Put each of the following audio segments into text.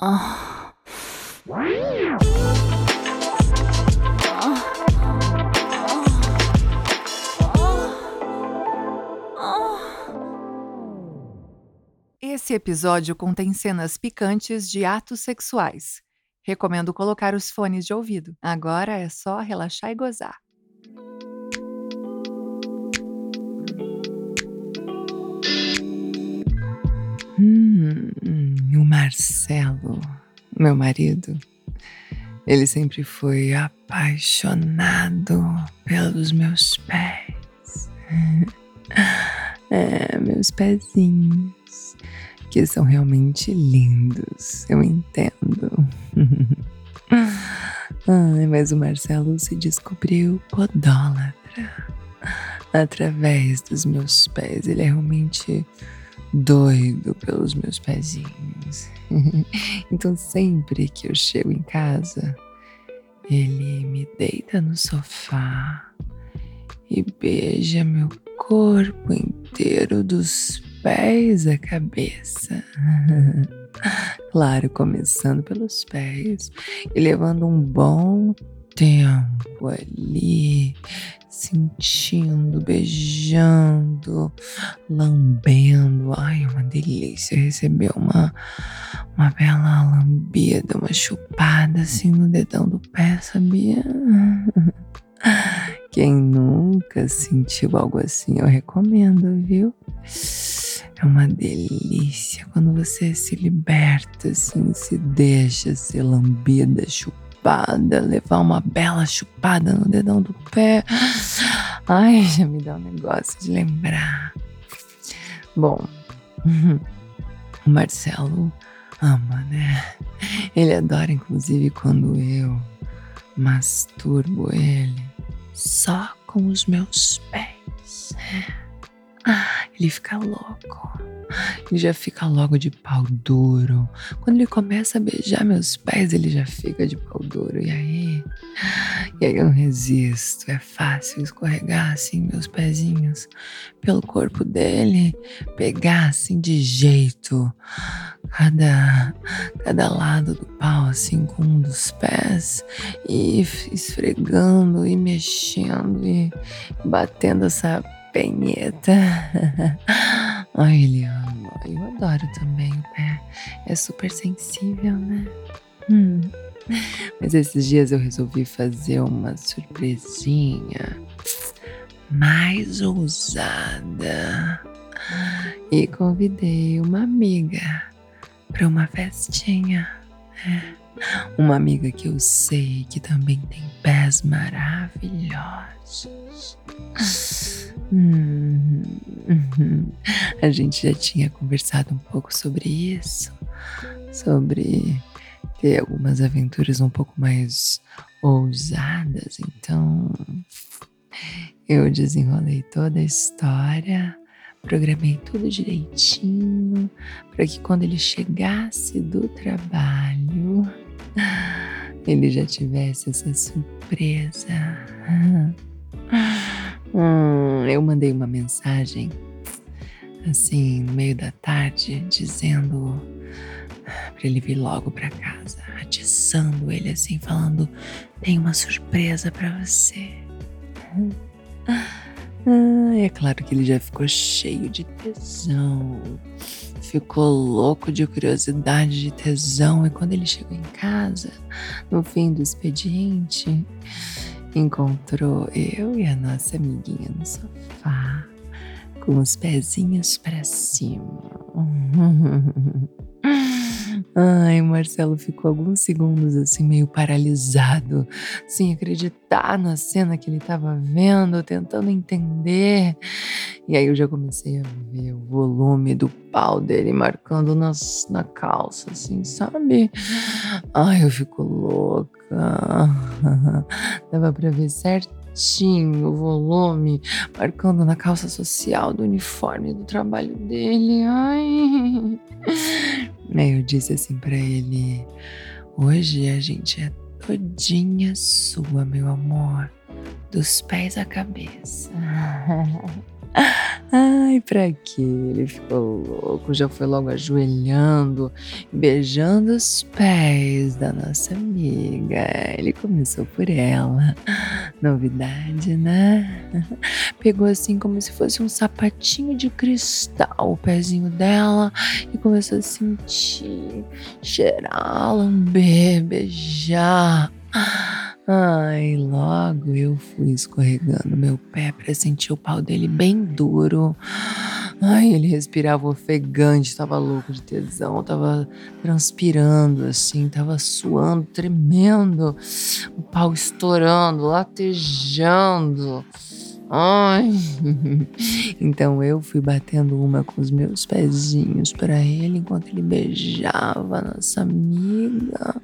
Ah. Esse episódio contém cenas picantes de atos sexuais. Recomendo colocar os fones de ouvido. Agora é só relaxar e gozar. Meu marido, ele sempre foi apaixonado pelos meus pés. É, meus pezinhos, que são realmente lindos, eu entendo. Ai, mas o Marcelo se descobriu podólatra através dos meus pés. Ele é realmente doido pelos meus pezinhos. então sempre que eu chego em casa, ele me deita no sofá e beija meu corpo inteiro dos pés à cabeça. claro, começando pelos pés e levando um bom tempo ali, sentindo, beijando, lambendo. Ai, uma delícia receber uma, uma bela lambida, uma chupada assim no dedão do pé, sabia? Quem nunca sentiu algo assim, eu recomendo, viu? É uma delícia quando você se liberta, assim, se deixa ser lambida, chupada chupada, levar uma bela chupada no dedão do pé. Ai, já me dá um negócio de lembrar. Bom, o Marcelo ama, né? Ele adora, inclusive, quando eu masturbo ele só com os meus pés. Ele fica louco. Ele já fica logo de pau duro. Quando ele começa a beijar meus pés, ele já fica de pau duro. E aí? E aí eu não resisto. É fácil escorregar assim meus pezinhos pelo corpo dele, pegar assim de jeito cada cada lado do pau assim com um dos pés e esfregando e mexendo e batendo essa penheta. Ai, ele ama. Eu adoro também o pé. É super sensível, né? Hum. Mas esses dias eu resolvi fazer uma surpresinha mais ousada e convidei uma amiga para uma festinha. É. Uma amiga que eu sei que também tem pés maravilhosos. Hum, a gente já tinha conversado um pouco sobre isso, sobre ter algumas aventuras um pouco mais ousadas, então eu desenrolei toda a história, programei tudo direitinho para que quando ele chegasse do trabalho ele já tivesse essa surpresa. Hum, eu mandei uma mensagem assim no meio da tarde dizendo para ele vir logo para casa, atiçando ele assim, falando: "Tem uma surpresa para você". Ah, é claro que ele já ficou cheio de tesão, ficou louco de curiosidade, de tesão, e quando ele chegou em casa, no fim do expediente, encontrou eu e a nossa amiguinha no sofá, com os pezinhos para cima. Ai, Marcelo ficou alguns segundos assim, meio paralisado, sem acreditar na cena que ele estava vendo, tentando entender. E aí eu já comecei a ver o volume do pau dele marcando nas, na calça, assim, sabe? Ai, eu fico louca. Dava pra ver certinho o volume marcando na calça social do uniforme do trabalho dele. Ai. Aí eu disse assim para ele: Hoje a gente é todinha sua, meu amor, dos pés à cabeça. Ai, pra quê? Ele ficou louco, já foi logo ajoelhando, beijando os pés da nossa amiga. Ele começou por ela. Novidade, né? Pegou assim como se fosse um sapatinho de cristal o pezinho dela e começou a sentir, cheirar, lamber, beijar. Ai, logo eu fui escorregando meu pé para sentir o pau dele bem duro. Ai, ele respirava ofegante, tava louco de tesão, tava transpirando assim, tava suando, tremendo, o pau estourando, latejando. Ai. Então eu fui batendo uma com os meus pezinhos para ele enquanto ele beijava nossa amiga.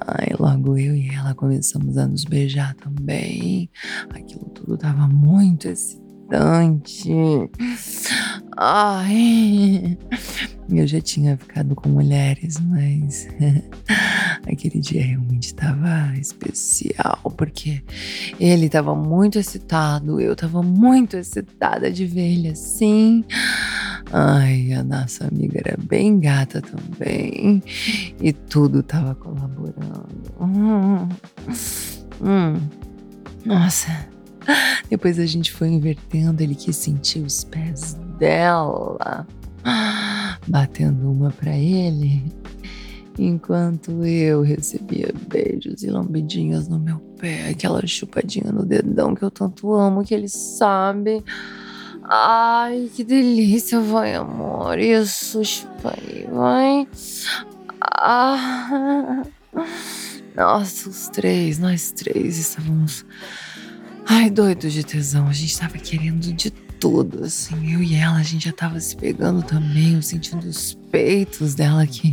Ai, logo eu e ela começamos a nos beijar também. Aquilo tudo tava muito excitante. Ai, eu já tinha ficado com mulheres, mas aquele dia realmente estava especial, porque ele estava muito excitado, eu estava muito excitada de ver ele assim. Ai, a nossa amiga era bem gata também. E tudo tava colaborando. Hum, hum. Nossa. Depois a gente foi invertendo, ele quis sentir os pés dela, batendo uma para ele, enquanto eu recebia beijos e lambidinhas no meu pé, aquela chupadinha no dedão que eu tanto amo, que ele sabe. Ai, que delícia, vai, amor. Isso, aí, vai. Ah. Nossa, os três, nós três estávamos. Ai, doidos de tesão. A gente estava querendo de tudo, assim. Eu e ela, a gente já tava se pegando também, eu sentindo os peitos dela que,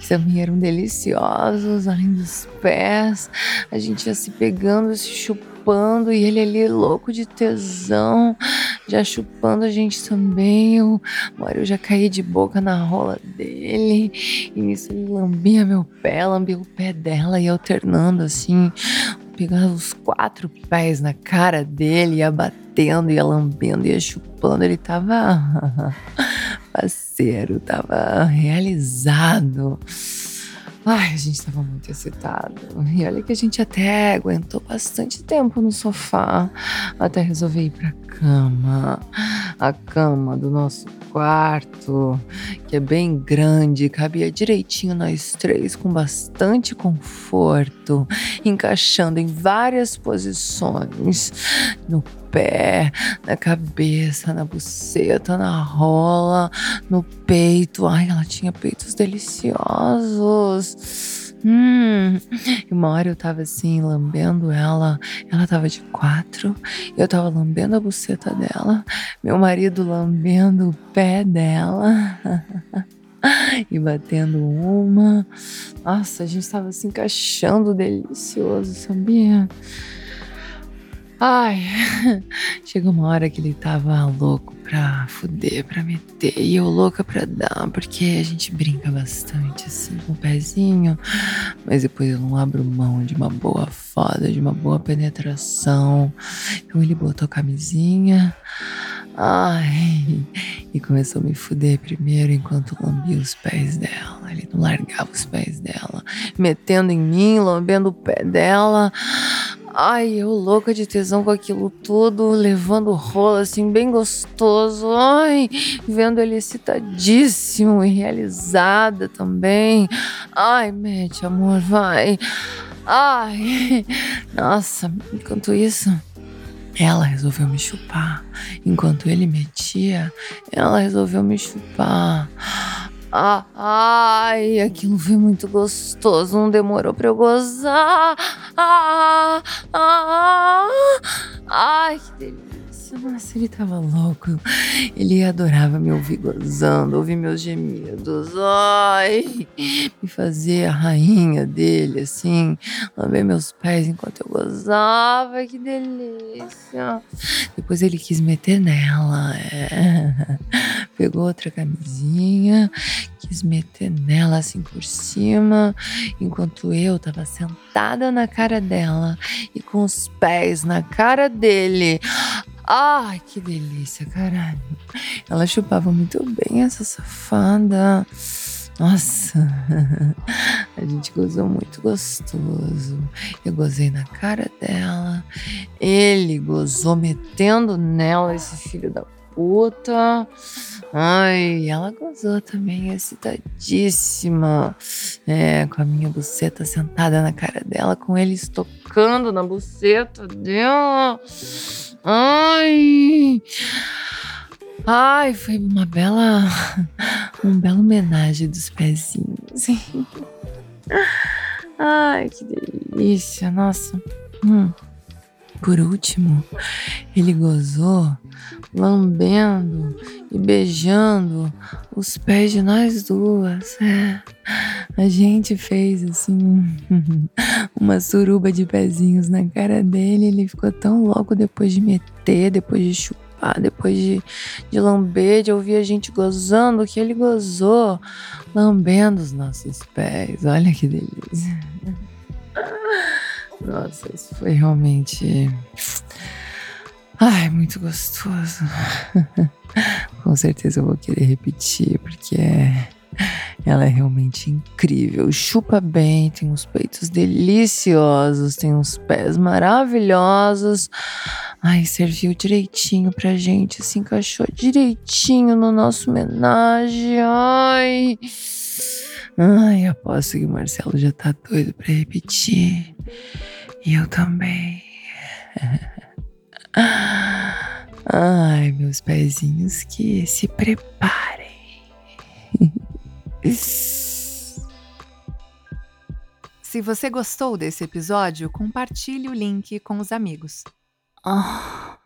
que também eram deliciosos, além dos pés. A gente ia se pegando, se chupando, e ele ali louco de tesão já chupando a gente também. Eu, Mário já caí de boca na rola dele. E nisso ele lambia meu pé, lambia o pé dela e alternando assim. Pegando os quatro pés na cara dele, ia batendo, ia lambendo, ia chupando. Ele tava parceiro, tava realizado. Ai, a gente tava muito excitado. E olha que a gente até aguentou bastante tempo no sofá até resolver ir pra cama. A cama do nosso quarto, que é bem grande, cabia direitinho nós três com bastante conforto, encaixando em várias posições no pé, na cabeça, na buceta, na rola, no peito. Ai, ela tinha peitos deliciosos. Hum, e uma hora eu tava assim, lambendo ela, ela tava de quatro, eu tava lambendo a buceta dela, meu marido lambendo o pé dela. e batendo uma. Nossa, a gente tava se encaixando delicioso, sabia? Ai, chegou uma hora que ele tava louco pra fuder, pra meter, e eu louca pra dar, porque a gente brinca bastante assim com o pezinho, mas depois eu não abro mão de uma boa foda, de uma boa penetração. Então ele botou a camisinha, ai, e começou a me fuder primeiro enquanto lambia os pés dela. Ele não largava os pés dela, metendo em mim, lambendo o pé dela. Ai, eu louca de tesão com aquilo tudo, levando rolo assim, bem gostoso. Ai, vendo ele excitadíssimo e realizada também. Ai, mete, amor, vai. Ai, nossa, enquanto isso. Ela resolveu me chupar. Enquanto ele metia, ela resolveu me chupar. Ah, ai, aquilo foi muito gostoso, não demorou pra eu gozar. Ah, ah, ai, que delícia. Nossa, ele tava louco. Ele adorava me ouvir gozando, ouvir meus gemidos. Ai, me fazer a rainha dele, assim, lamber meus pés enquanto eu gozava. Que delícia. Depois ele quis meter nela. É. Pegou outra camisinha, quis meter nela assim por cima, enquanto eu tava sentada na cara dela e com os pés na cara dele. Ai, que delícia, caralho. Ela chupava muito bem essa safada. Nossa, a gente gozou muito gostoso. Eu gozei na cara dela. Ele gozou metendo nela, esse filho da puta. Ai, ela gozou também, excitadíssima. É, com a minha buceta sentada na cara dela, com ele estocando na buceta dela. Ai. Ai, foi uma bela. Um belo homenagem dos pezinhos. Ai, que delícia. Nossa. Hum. Por último, ele gozou lambendo e beijando os pés de nós duas. É. A gente fez assim uma suruba de pezinhos na cara dele. Ele ficou tão louco depois de meter, depois de chupar, depois de, de lamber, de ouvir a gente gozando, que ele gozou lambendo os nossos pés. Olha que delícia. Nossa, isso foi realmente. Ai, muito gostoso. Com certeza eu vou querer repetir, porque é... ela é realmente incrível. Chupa bem, tem uns peitos deliciosos, tem uns pés maravilhosos. Ai, serviu direitinho pra gente, se encaixou direitinho no nosso homenagem. Ai. Ai, aposto que o Marcelo já tá doido pra repetir. E eu também. Ai, meus pezinhos que se preparem. Se você gostou desse episódio, compartilhe o link com os amigos. Oh.